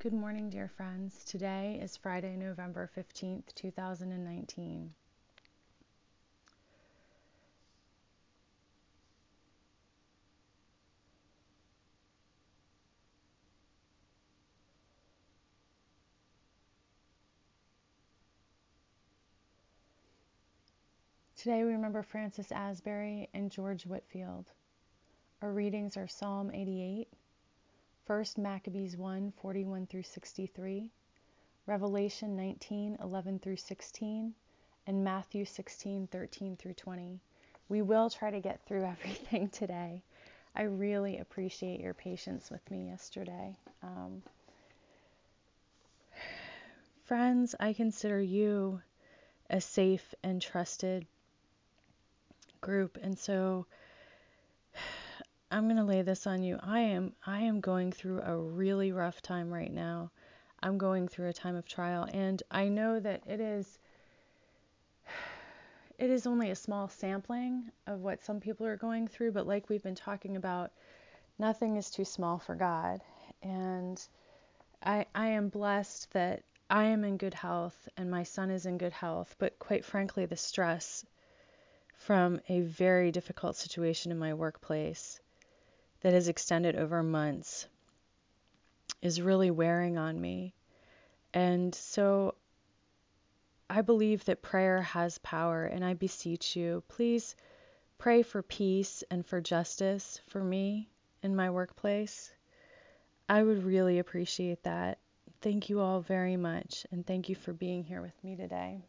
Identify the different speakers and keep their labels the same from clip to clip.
Speaker 1: Good morning, dear friends. Today is Friday, November 15th, 2019. Today we remember Francis Asbury and George Whitefield. Our readings are Psalm 88, 1 Maccabees 1 41 through 63, Revelation 19 11 through 16, and Matthew 16 13 through 20. We will try to get through everything today. I really appreciate your patience with me yesterday. Um, friends, I consider you a safe and trusted group, and so I'm going to lay this on you. I am I am going through a really rough time right now. I'm going through a time of trial and I know that it is it is only a small sampling of what some people are going through, but like we've been talking about, nothing is too small for God. And I I am blessed that I am in good health and my son is in good health, but quite frankly the stress from a very difficult situation in my workplace that has extended over months is really wearing on me. And so I believe that prayer has power, and I beseech you, please pray for peace and for justice for me in my workplace. I would really appreciate that. Thank you all very much, and thank you for being here with me today.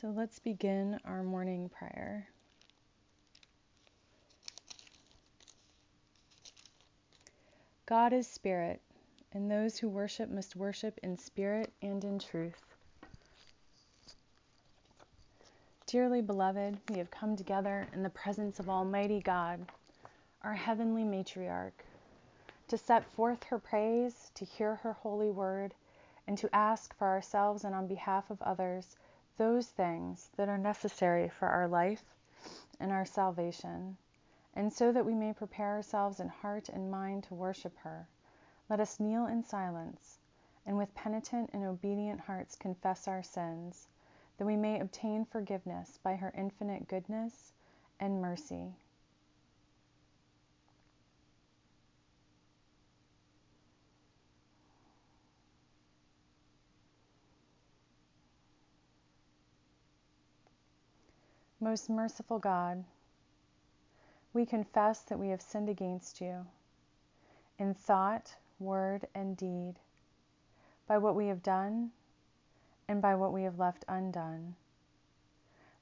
Speaker 1: So let's begin our morning prayer. God is spirit, and those who worship must worship in spirit and in truth. Dearly beloved, we have come together in the presence of Almighty God, our heavenly matriarch, to set forth her praise, to hear her holy word, and to ask for ourselves and on behalf of others those things that are necessary for our life and our salvation. And so that we may prepare ourselves in heart and mind to worship her, let us kneel in silence and with penitent and obedient hearts confess our sins, that we may obtain forgiveness by her infinite goodness and mercy. Most merciful God, we confess that we have sinned against you in thought, word, and deed, by what we have done and by what we have left undone.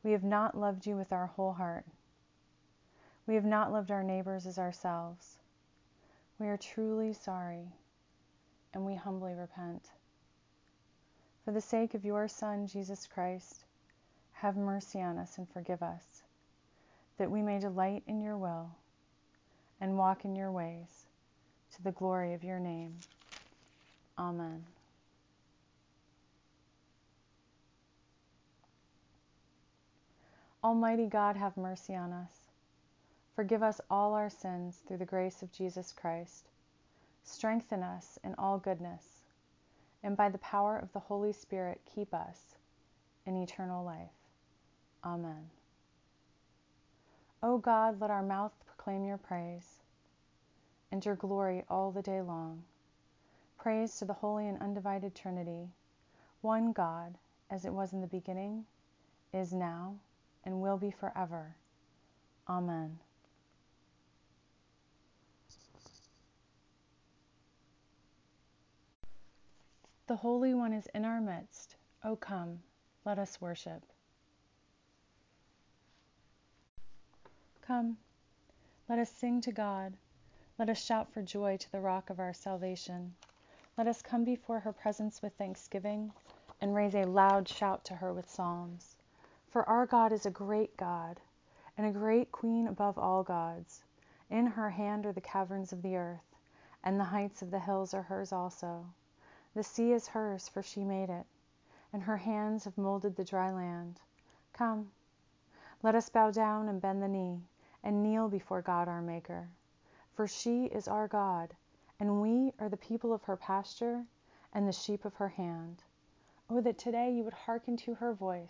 Speaker 1: We have not loved you with our whole heart. We have not loved our neighbors as ourselves. We are truly sorry and we humbly repent. For the sake of your Son, Jesus Christ, have mercy on us and forgive us, that we may delight in your will and walk in your ways to the glory of your name. Amen. Almighty God, have mercy on us. Forgive us all our sins through the grace of Jesus Christ. Strengthen us in all goodness, and by the power of the Holy Spirit, keep us in eternal life. Amen. O God, let our mouth proclaim your praise and your glory all the day long. Praise to the holy and undivided Trinity, one God, as it was in the beginning, is now, and will be forever. Amen. The Holy One is in our midst. O come, let us worship. Come, let us sing to God. Let us shout for joy to the rock of our salvation. Let us come before her presence with thanksgiving and raise a loud shout to her with psalms. For our God is a great God and a great queen above all gods. In her hand are the caverns of the earth, and the heights of the hills are hers also. The sea is hers, for she made it, and her hands have molded the dry land. Come, Let us bow down and bend the knee, and kneel before God our Maker. For she is our God, and we are the people of her pasture and the sheep of her hand. Oh, that today you would hearken to her voice.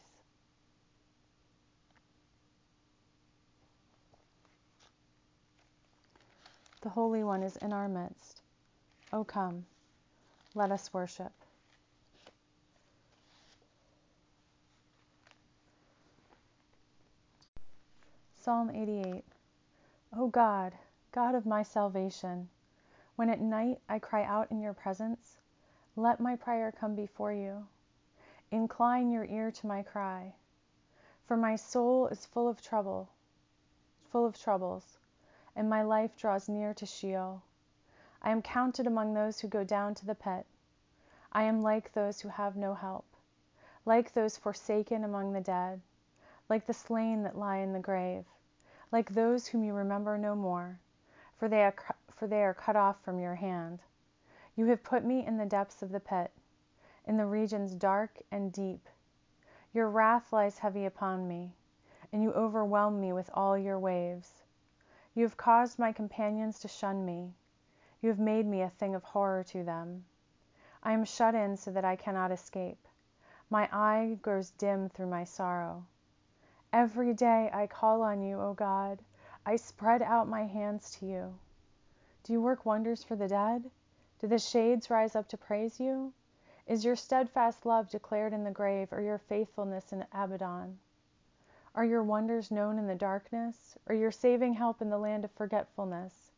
Speaker 1: The Holy One is in our midst. O come, let us worship. Psalm 88 O God, God of my salvation, when at night I cry out in your presence, let my prayer come before you. Incline your ear to my cry. For my soul is full of trouble, full of troubles, and my life draws near to Sheol. I am counted among those who go down to the pit. I am like those who have no help, like those forsaken among the dead, like the slain that lie in the grave like those whom you remember no more, for they, are, for they are cut off from your hand. You have put me in the depths of the pit, in the regions dark and deep. Your wrath lies heavy upon me, and you overwhelm me with all your waves. You have caused my companions to shun me. You have made me a thing of horror to them. I am shut in so that I cannot escape. My eye grows dim through my sorrow. Every day I call on you, O God. I spread out my hands to you. Do you work wonders for the dead? Do the shades rise up to praise you? Is your steadfast love declared in the grave, or your faithfulness in Abaddon? Are your wonders known in the darkness, or your saving help in the land of forgetfulness?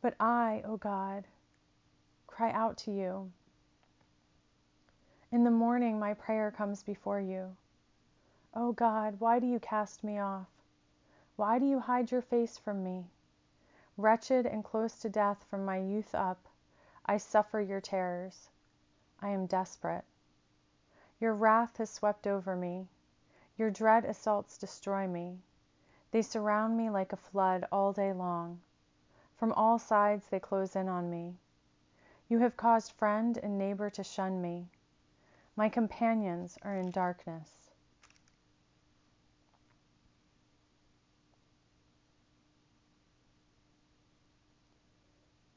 Speaker 1: But I, O God, cry out to you. In the morning my prayer comes before you. O God, why do you cast me off? Why do you hide your face from me? Wretched and close to death from my youth up, I suffer your terrors. I am desperate. Your wrath has swept over me. Your dread assaults destroy me. They surround me like a flood all day long. From all sides they close in on me. You have caused friend and neighbor to shun me. My companions are in darkness.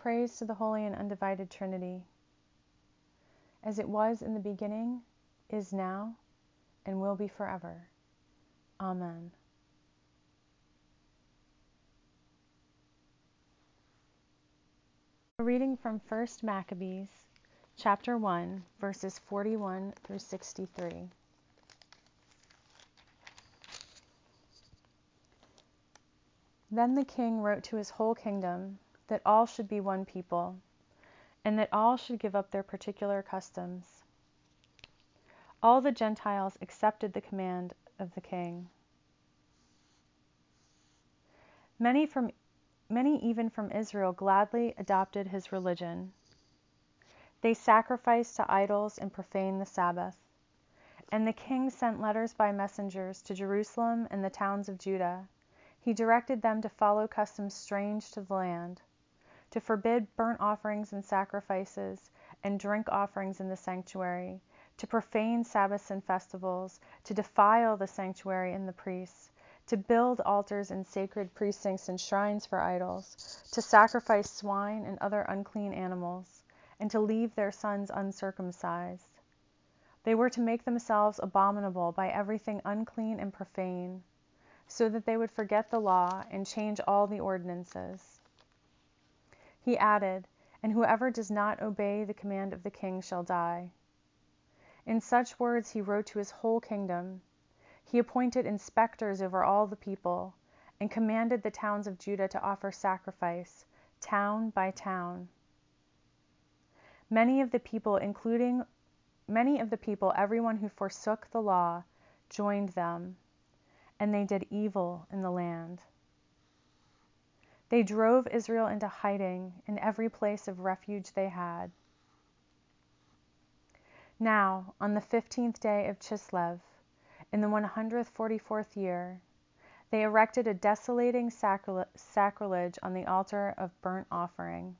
Speaker 1: Praise to the Holy and Undivided Trinity, as it was in the beginning, is now, and will be forever. Amen. A reading from 1 Maccabees, chapter 1, verses 41 through 63. Then the king wrote to his whole kingdom that all should be one people, and that all should give up their particular customs. All the Gentiles accepted the command of the king. Many from many even from Israel gladly adopted his religion. They sacrificed to idols and profaned the Sabbath. And the king sent letters by messengers to Jerusalem and the towns of Judah. He directed them to follow customs strange to the land to forbid burnt offerings and sacrifices, and drink offerings in the sanctuary, to profane Sabbaths and festivals, to defile the sanctuary and the priests, to build altars and sacred precincts and shrines for idols, to sacrifice swine and other unclean animals, and to leave their sons uncircumcised. They were to make themselves abominable by everything unclean and profane, so that they would forget the law and change all the ordinances. He added, And whoever does not obey the command of the king shall die. In such words he wrote to his whole kingdom. He appointed inspectors over all the people, and commanded the towns of Judah to offer sacrifice, town by town. Many of the people, including many of the people, everyone who forsook the law, joined them, and they did evil in the land. They drove Israel into hiding in every place of refuge they had. Now, on the fifteenth day of Chislev, in the 144th year, they erected a desolating sacrilege on the altar of burnt offering.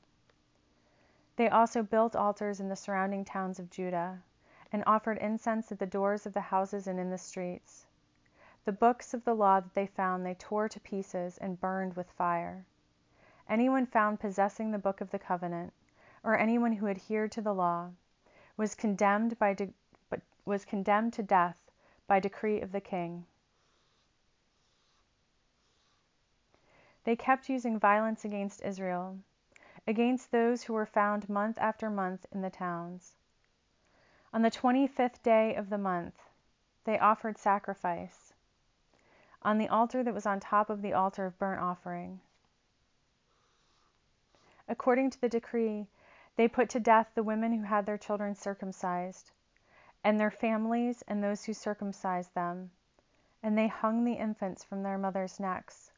Speaker 1: They also built altars in the surrounding towns of Judah, and offered incense at the doors of the houses and in the streets. The books of the law that they found they tore to pieces and burned with fire. Anyone found possessing the book of the covenant, or anyone who adhered to the law, was condemned by de- was condemned to death by decree of the king. They kept using violence against Israel, against those who were found month after month in the towns. On the twenty fifth day of the month, they offered sacrifice on the altar that was on top of the altar of burnt offering. According to the decree, they put to death the women who had their children circumcised, and their families and those who circumcised them, and they hung the infants from their mothers' necks.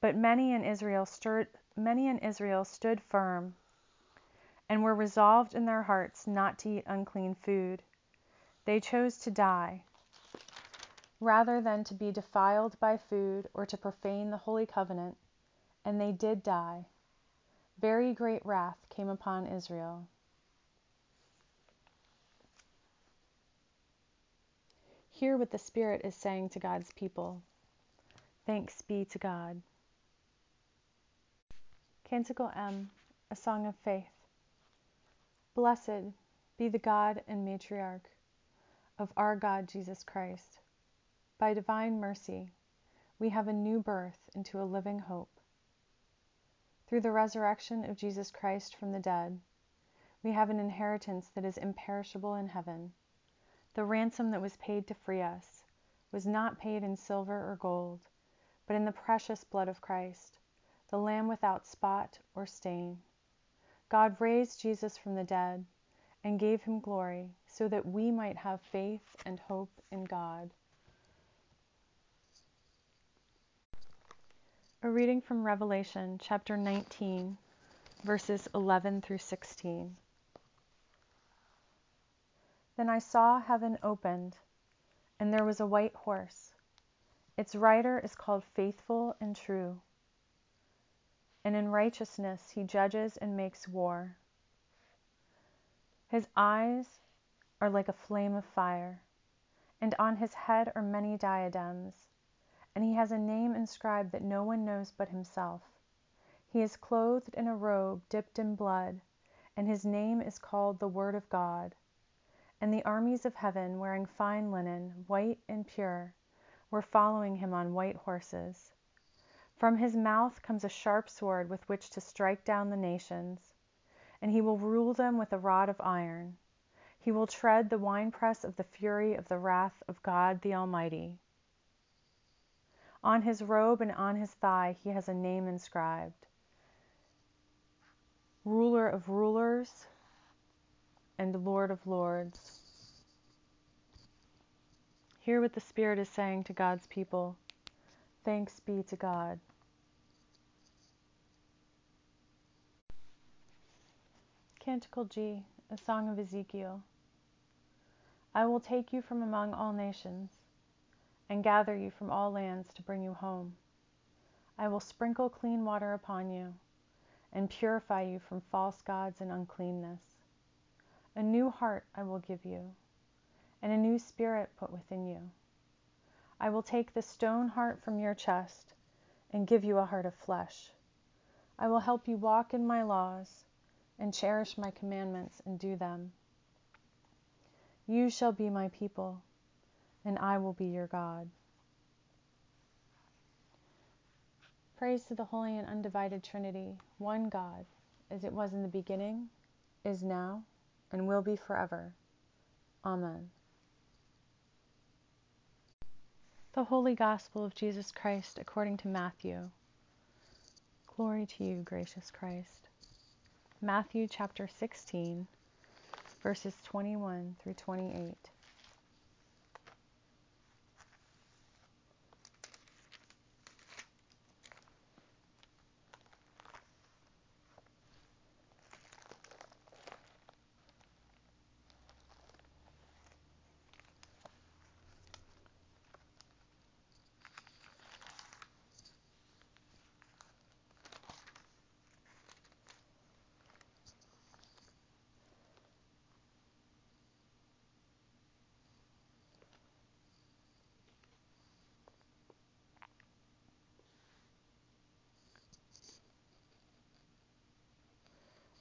Speaker 1: But many in Israel stood, many in Israel stood firm and were resolved in their hearts not to eat unclean food. They chose to die rather than to be defiled by food or to profane the holy covenant, and they did die. Very great wrath came upon Israel. Hear what the Spirit is saying to God's people. Thanks be to God. Canticle M, a song of faith. Blessed be the God and matriarch of our God Jesus Christ by divine mercy, we have a new birth into a living hope. Through the resurrection of Jesus Christ from the dead, we have an inheritance that is imperishable in heaven. The ransom that was paid to free us was not paid in silver or gold, but in the precious blood of Christ, the Lamb without spot or stain. God raised Jesus from the dead and gave him glory so that we might have faith and hope in God. A reading from Revelation chapter 19, verses 11 through 16. Then I saw heaven opened, and there was a white horse. Its rider is called Faithful and True, and in righteousness he judges and makes war. His eyes are like a flame of fire, and on his head are many diadems and he has a name inscribed that no one knows but himself. He is clothed in a robe dipped in blood, and his name is called the Word of God. And the armies of heaven, wearing fine linen, white and pure, were following him on white horses. From his mouth comes a sharp sword with which to strike down the nations, and he will rule them with a rod of iron. He will tread the winepress of the fury of the wrath of God the Almighty. On his robe and on his thigh he has a name inscribed Ruler of rulers and Lord of lords. Hear what the Spirit is saying to God's people. Thanks be to God. Canticle G, a song of Ezekiel. I will take you from among all nations and gather you from all lands to bring you home. I will sprinkle clean water upon you and purify you from false gods and uncleanness. A new heart I will give you, and a new spirit put within you. I will take the stone heart from your chest and give you a heart of flesh. I will help you walk in my laws and cherish my commandments and do them. You shall be my people and I will be your God. Praise to the Holy and Undivided Trinity, one God, as it was in the beginning, is now, and will be forever. Amen. The Holy Gospel of Jesus Christ according to Matthew. Glory to you, gracious Christ. Matthew chapter 16, verses 21 through 28.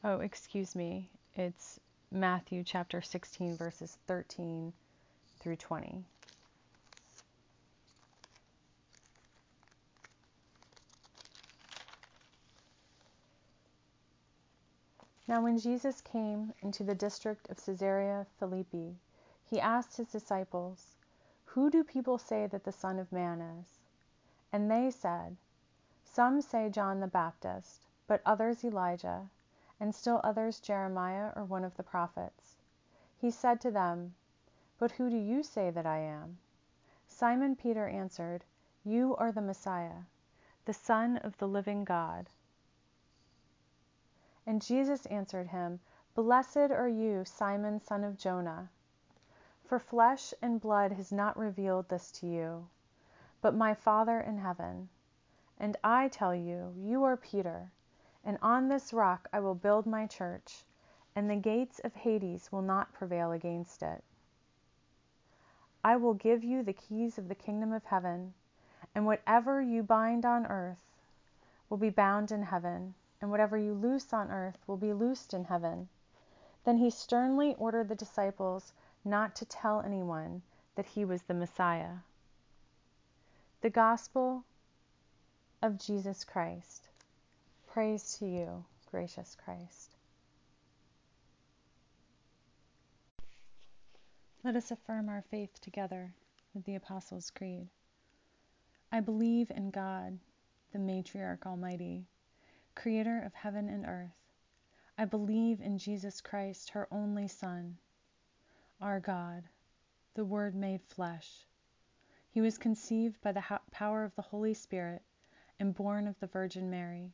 Speaker 1: Oh, excuse me. It's Matthew chapter 16, verses 13 through 20. Now, when Jesus came into the district of Caesarea Philippi, he asked his disciples, Who do people say that the Son of Man is? And they said, Some say John the Baptist, but others Elijah, and still others Jeremiah or one of the prophets. He said to them, But who do you say that I am? Simon Peter answered, You are the Messiah, the Son of the living God. And Jesus answered him, Blessed are you, Simon, son of Jonah. For flesh and blood has not revealed this to you, but my Father in heaven. And I tell you, you are Peter, and on this rock I will build my church, and the gates of Hades will not prevail against it. I will give you the keys of the kingdom of heaven, and whatever you bind on earth will be bound in heaven and whatever you loose on earth will be loosed in heaven. Then he sternly ordered the disciples not to tell anyone that he was the Messiah. The Gospel of Jesus Christ. Praise to you, gracious Christ. Let us affirm our faith together with the Apostles' Creed. I believe in God, the Matriarch Almighty creator of heaven and earth. I believe in Jesus Christ, her only Son, our God, the Word made flesh. He was conceived by the power of the Holy Spirit and born of the Virgin Mary.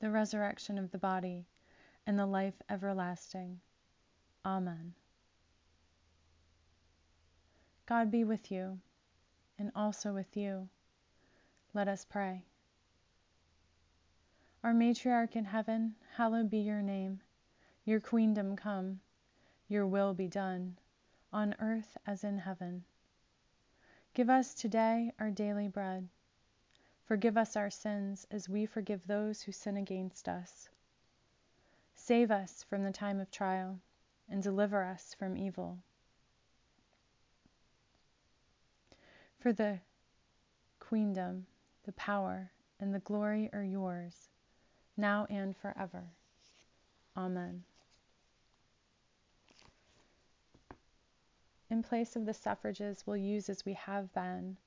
Speaker 1: the resurrection of the body, and the life everlasting. Amen. God be with you, and also with you. Let us pray. Our matriarch in heaven, hallowed be your name. Your queendom come, your will be done, on earth as in heaven. Give us today our daily bread. Forgive us our sins as we forgive those who sin against us. Save us from the time of trial and deliver us from evil. For the queendom, the power, and the glory are yours now and forever. Amen. In place of the suffrages, we'll use as we have been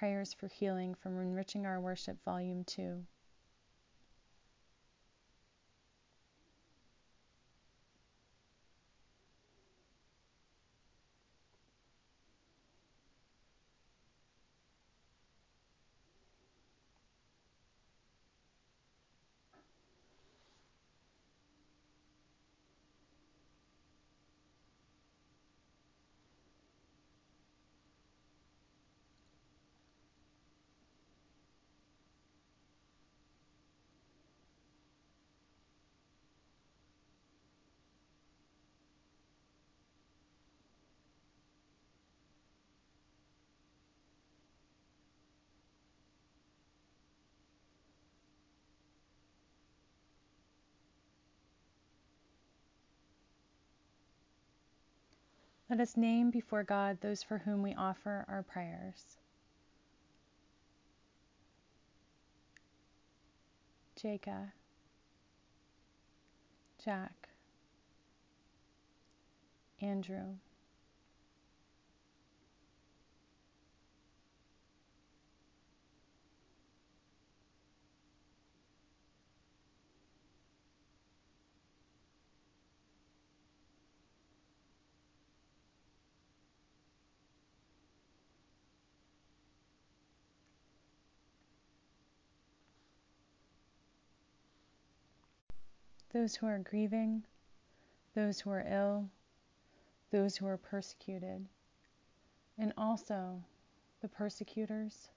Speaker 1: prayers for healing from Enriching Our Worship, Volume 2. Let us name before God those for whom we offer our prayers. Jacob, Jack, Andrew, those who are grieving, those who are ill, those who are persecuted, and also the persecutors,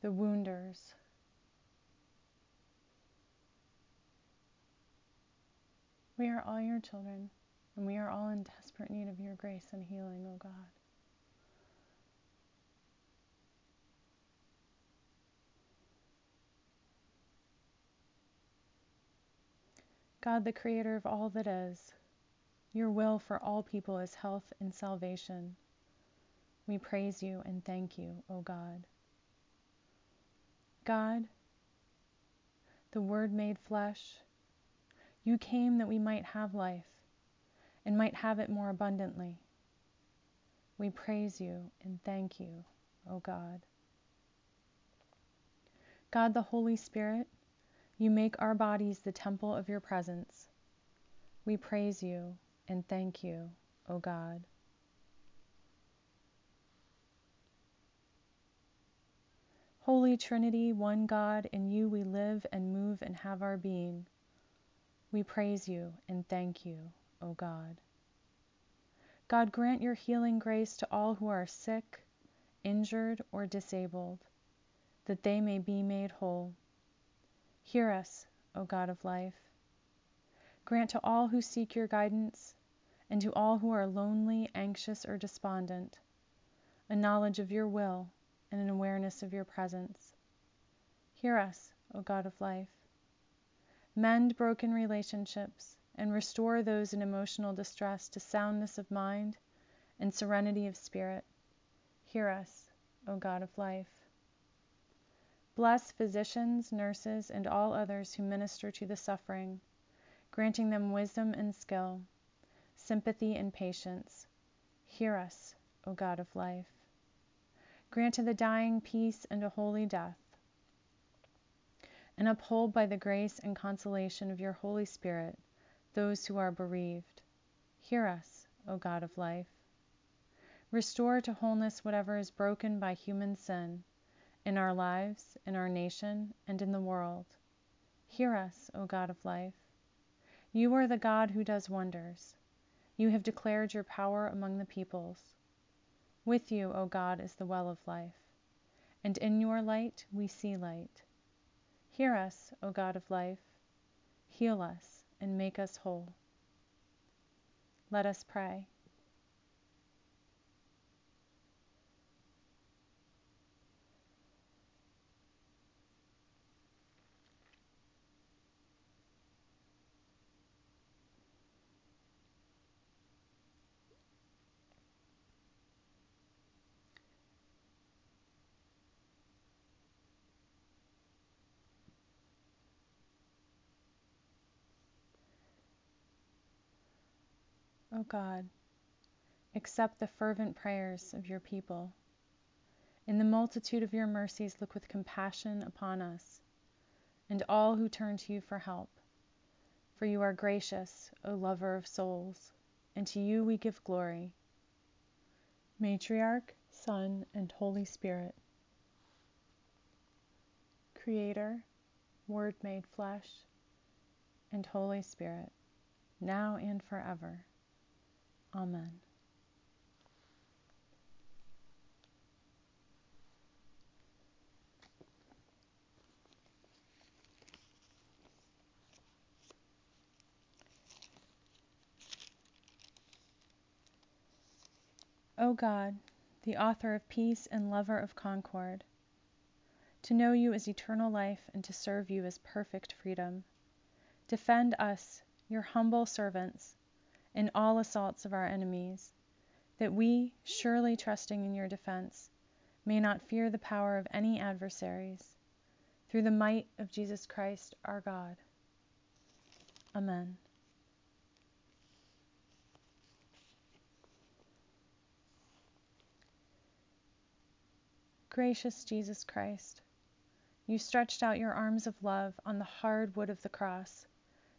Speaker 1: the wounders. We are all your children, and we are all in desperate need of your grace and healing, O God. God, the creator of all that is, your will for all people is health and salvation. We praise you and thank you, O God. God, the Word made flesh, you came that we might have life and might have it more abundantly. We praise you and thank you, O God. God, the Holy Spirit, you make our bodies the temple of your presence. We praise you and thank you, O God. Holy Trinity, one God, in you we live and move and have our being. We praise you and thank you, O God. God, grant your healing grace to all who are sick, injured, or disabled, that they may be made whole. Hear us, O God of life. Grant to all who seek your guidance, and to all who are lonely, anxious, or despondent, a knowledge of your will and an awareness of your presence. Hear us, O God of life. Mend broken relationships and restore those in emotional distress to soundness of mind and serenity of spirit. Hear us, O God of life. Bless physicians, nurses, and all others who minister to the suffering, granting them wisdom and skill, sympathy and patience. Hear us, O God of life. Grant to the dying peace and a holy death. And uphold by the grace and consolation of your Holy Spirit those who are bereaved. Hear us, O God of life. Restore to wholeness whatever is broken by human sin in our lives, in our nation, and in the world. Hear us, O God of life. You are the God who does wonders. You have declared your power among the peoples. With you, O God, is the well of life, and in your light we see light. Hear us, O God of life, heal us and make us whole. Let us pray. O God, accept the fervent prayers of your people. In the multitude of your mercies, look with compassion upon us and all who turn to you for help. For you are gracious, O lover of souls, and to you we give glory. Matriarch, Son, and Holy Spirit. Creator, Word made flesh, and Holy Spirit, now and forever. Amen. O God, the author of peace and lover of concord, to know you is eternal life and to serve you is perfect freedom. Defend us, your humble servants, in all assaults of our enemies, that we, surely trusting in your defense, may not fear the power of any adversaries. Through the might of Jesus Christ our God. Amen. Gracious Jesus Christ, you stretched out your arms of love on the hard wood of the cross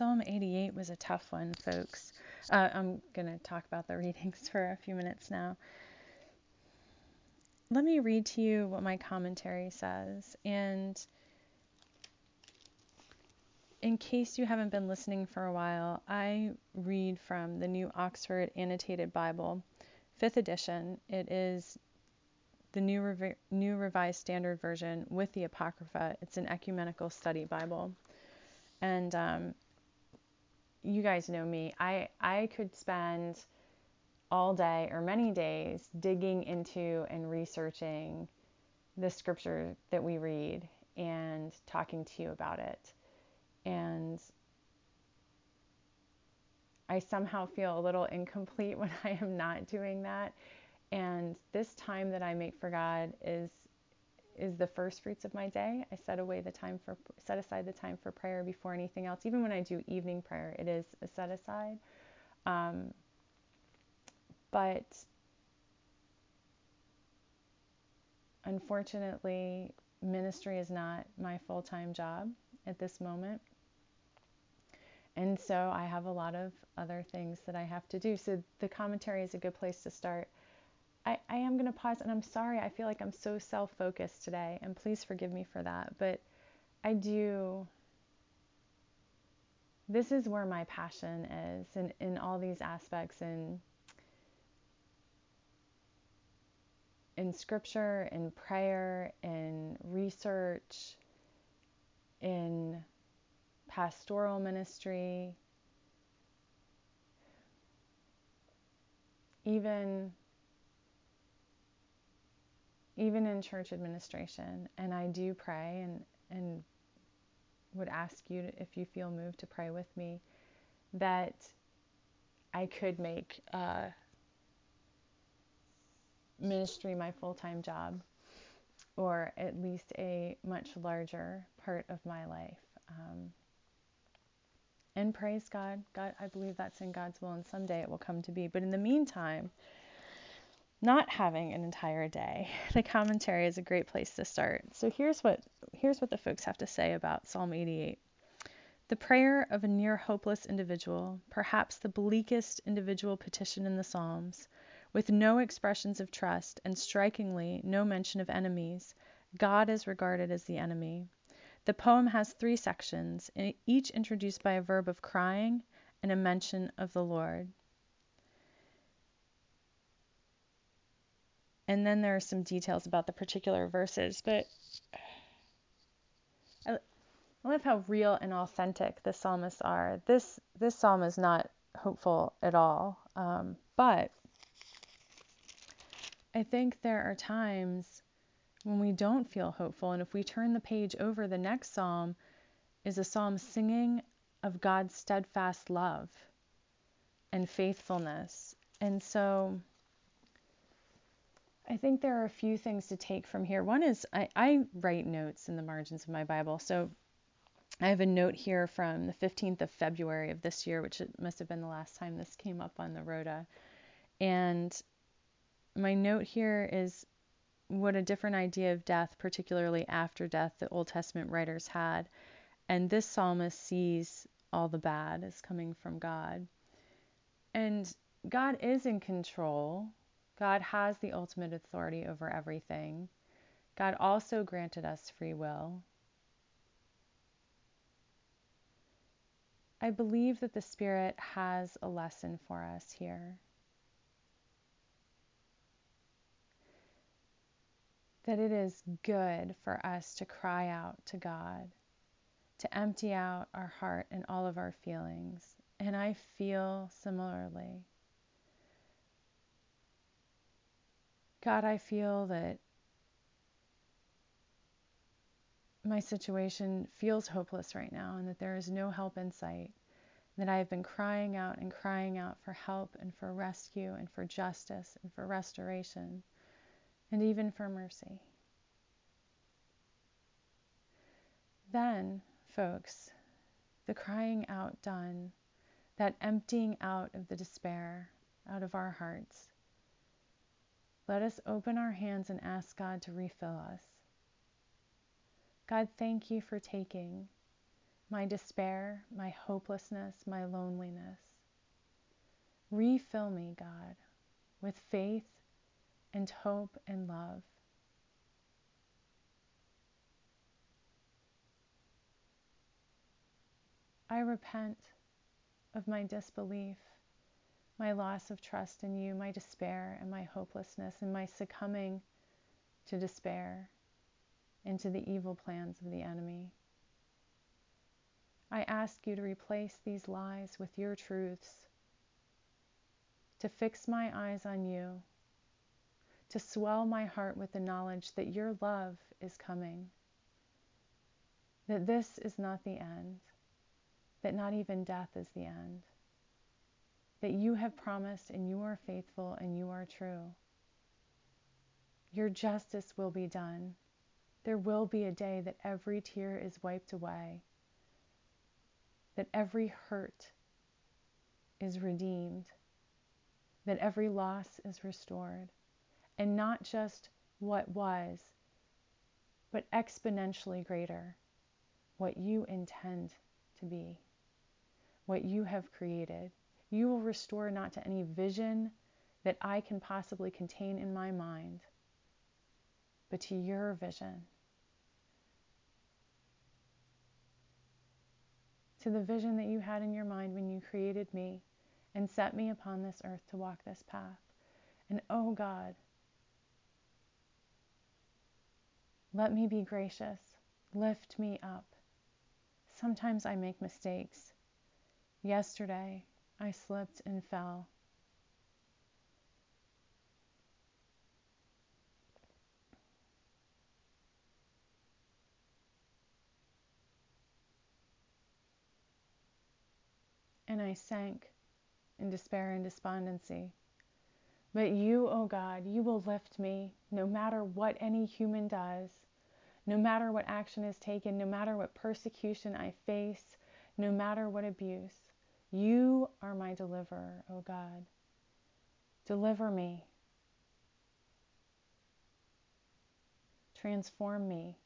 Speaker 1: Psalm 88 was a tough one, folks. Uh, I'm going to talk about the readings for a few minutes now. Let me read to you what my commentary says. And in case you haven't been listening for a while, I read from the New Oxford Annotated Bible, 5th edition. It is the New, Revi- New Revised Standard Version with the Apocrypha. It's an ecumenical study Bible. And um, you guys know me. I, I could spend all day or many days digging into and researching the scripture that we read and talking to you about it. And I somehow feel a little incomplete when I am not doing that. And this time that I make for God is is the first fruits of my day. I set away the time for set aside the time for prayer before anything else. Even when I do evening prayer, it is a set aside. Um, but unfortunately, ministry is not my full time job at this moment. And so I have a lot of other things that I have to do. So the commentary is a good place to start. I, I am going to pause and I'm sorry. I feel like I'm so self focused today, and please forgive me for that. But I do, this is where my passion is in, in all these aspects in, in scripture, in prayer, in research, in pastoral ministry, even even in church administration. And I do pray and, and would ask you to, if you feel moved to pray with me that I could make uh, ministry my full time job or at least a much larger part of my life. Um, and praise God. God, I believe that's in God's will, and someday it will come to be. But in the meantime, not having an entire day, the commentary is a great place to start. So here's what here's what the folks have to say about Psalm 88. The prayer of a near hopeless individual, perhaps the bleakest individual petition in the Psalms, with no expressions of trust and strikingly no mention of enemies, God is regarded as the enemy. The poem has three sections, each introduced by a verb of crying and a mention of the Lord. And then there are some details about the particular verses, but I, love how real and authentic the psalmists are. This this psalm is not hopeful at all, um, but I think there are times when we don't feel hopeful, and if we turn the page over, the next psalm is a psalm singing of God's steadfast love and faithfulness, and so I think there are a few things to take from here. One is I, I, write notes in the margins of my Bible. So I have a note here from the 15th of February of this year, which must have been the last time this came up on the rota. And my note here is what a different idea of death, particularly after death, the Old Testament writers had. And this psalmist sees all the bad as coming from God. And God is in control God has the ultimate authority over everything. God also granted us free will. I believe that the Spirit has a lesson for us here. That it is good for us to cry out to God, to empty out our heart and all of our feelings. And I feel similarly. God, I feel that my situation feels hopeless right now and that there is no help in sight. That I have been crying out and crying out for help and for rescue and for justice and for restoration and even for mercy. Then, folks, the crying out done, that emptying out of the despair out of our hearts, let us open our hands and ask God to refill us. God, thank you for taking my despair, my hopelessness, my loneliness. Refill me, God, with faith and hope and love. I repent of my disbelief, my loss of trust in you, my despair and my hopelessness, and my succumbing to despair and to the evil plans of the enemy. I ask you to replace these lies with your truths, to fix my eyes on you, to swell my heart with the knowledge that your love is coming, that this is not the end, that not even death is the end, that you have promised and you are faithful and you are true. Your justice will be done. There will be a day that every tear is wiped away that every hurt is redeemed, that every loss is restored, and not just what was, but exponentially greater, what you intend to be, what you have created. You will restore not to any vision that I can possibly contain in my mind, but to your vision to the vision that you had in your mind when you created me and set me upon this earth to walk this path. And oh God, let me be gracious. Lift me up. Sometimes I make mistakes. Yesterday, I slipped and fell. and I sank in despair and despondency. But you, O oh God, you will lift me no matter what any human does, no matter what action is taken, no matter what persecution I face, no matter what abuse. You are my deliverer, O God. Deliver me. Transform me.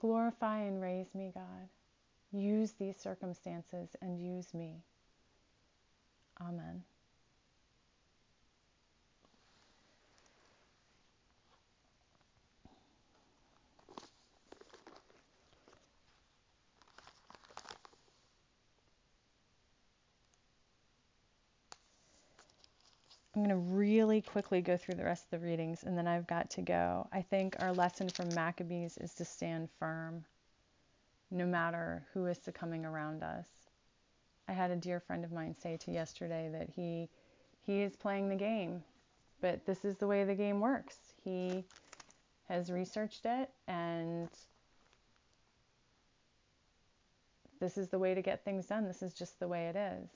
Speaker 1: Glorify and raise me, God. Use these circumstances and use me. Amen. I'm going to really quickly go through the rest of the readings and then I've got to go. I think our lesson from Maccabees is to stand firm no matter who is succumbing around us. I had a dear friend of mine say to yesterday that he he is playing the game, but this is the way the game works. He has researched it and this is the way to get things done. This is just the way it is.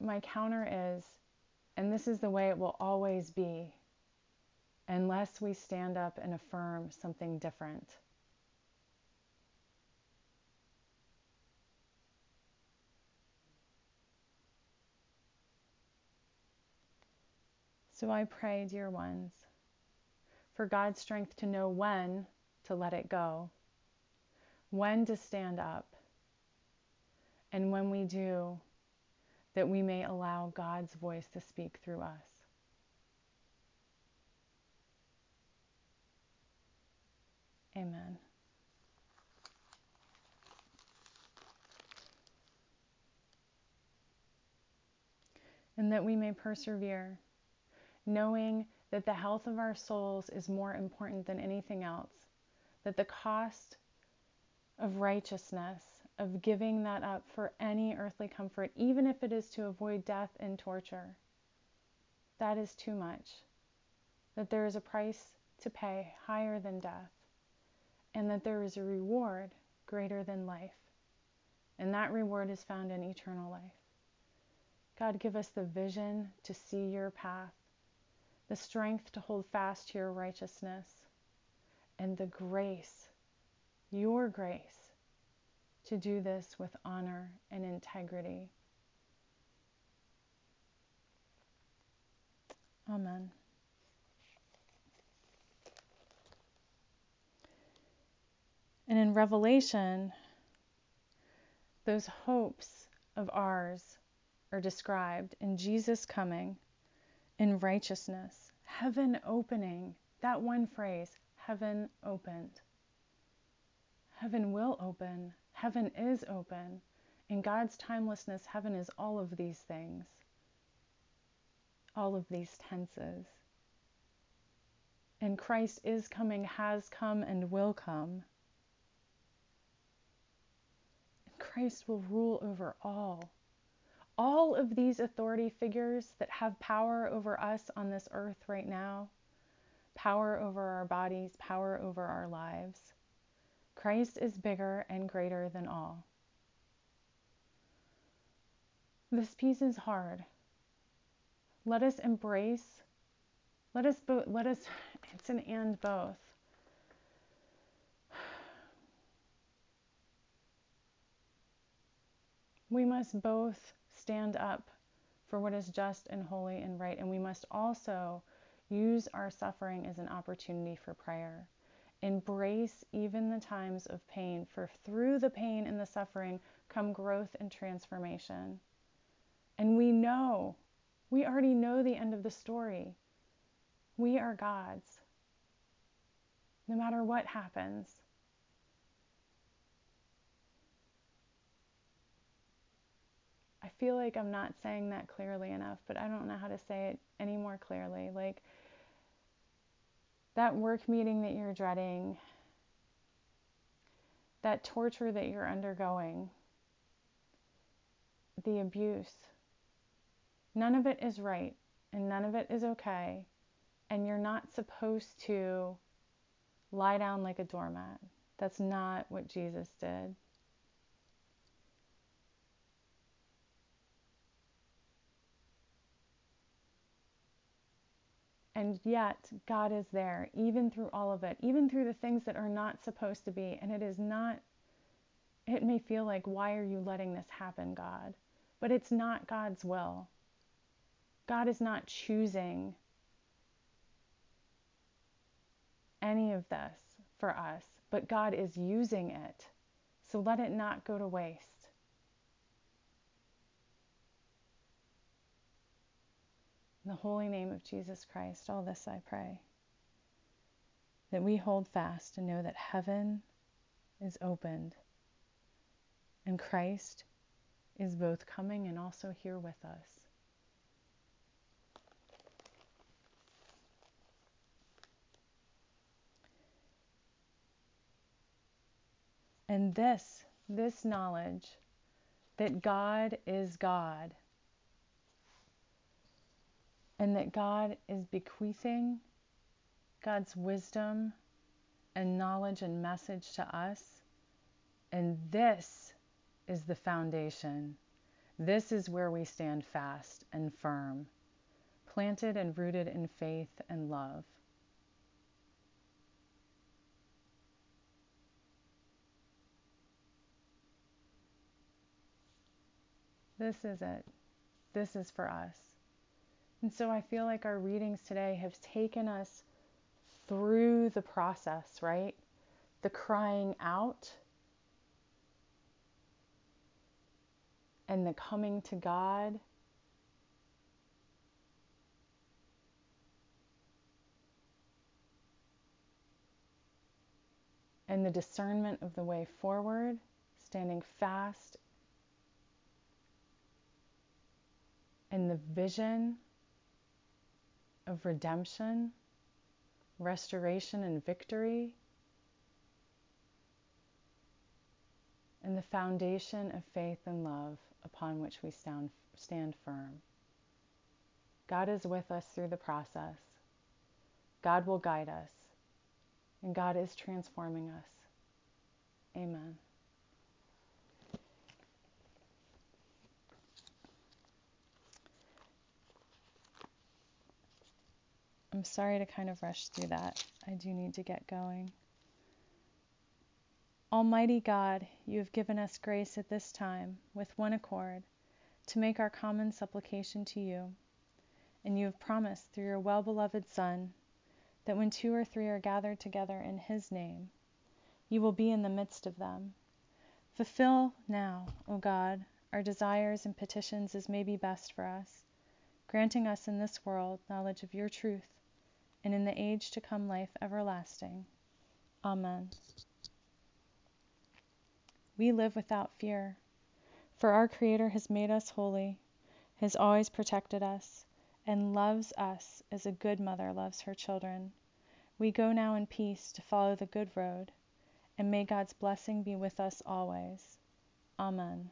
Speaker 1: My counter is, and this is the way it will always be, unless we stand up and affirm something different. So I pray, dear ones, for God's strength to know when to let it go, when to stand up, and when we do, that we may allow God's voice to speak through us. Amen. And that we may persevere, knowing that the health of our souls is more important than anything else, that the cost of righteousness of giving that up for any earthly comfort, even if it is to avoid death and torture. That is too much. That there is a price to pay higher than death, and that there is a reward greater than life. And that reward is found in eternal life. God, give us the vision to see your path, the strength to hold fast to your righteousness, and the grace, your grace to do this with honor and integrity. Amen. And in Revelation, those hopes of ours are described in Jesus coming, in righteousness, heaven opening. That one phrase, heaven opened. Heaven will open Heaven is open. In God's timelessness, heaven is all of these things, all of these tenses. And Christ is coming, has come, and will come. Christ will rule over all. All of these authority figures that have power over us on this earth right now, power over our bodies, power over our lives. Christ is bigger and greater than all. This piece is hard. Let us embrace, let us, bo- let us it's an and both. We must both stand up for what is just and holy and right, and we must also use our suffering as an opportunity for prayer. Embrace even the times of pain, for through the pain and the suffering come growth and transformation. And we know, we already know the end of the story. We are God's no matter what happens. I feel like I'm not saying that clearly enough, but I don't know how to say it any more clearly. Like that work meeting that you're dreading, that torture that you're undergoing, the abuse, none of it is right and none of it is okay. And you're not supposed to lie down like a doormat. That's not what Jesus did. And yet, God is there, even through all of it, even through the things that are not supposed to be. And it is not, it may feel like, why are you letting this happen, God? But it's not God's will. God is not choosing any of this for us, but God is using it. So let it not go to waste. In the holy name of Jesus Christ, all this I pray. That we hold fast and know that heaven is opened and Christ is both coming and also here with us. And this, this knowledge that God is God and that God is bequeathing God's wisdom and knowledge and message to us. And this is the foundation. This is where we stand fast and firm, planted and rooted in faith and love. This is it. This is for us. And so I feel like our readings today have taken us through the process, right? The crying out and the coming to God. And the discernment of the way forward, standing fast and the vision of redemption, restoration, and victory, and the foundation of faith and love upon which we stand, stand firm. God is with us through the process. God will guide us, and God is transforming us. Amen. I'm sorry to kind of rush through that. I do need to get going. Almighty God, you have given us grace at this time, with one accord, to make our common supplication to you. And you have promised through your well beloved Son that when two or three are gathered together in his name, you will be in the midst of them. Fulfill now, O God, our desires and petitions as may be best for us, granting us in this world knowledge of your truth, and in the age to come life everlasting. Amen. We live without fear, for our Creator has made us holy, has always protected us, and loves us as a good mother loves her children. We go now in peace to follow the good road, and may God's blessing be with us always. Amen.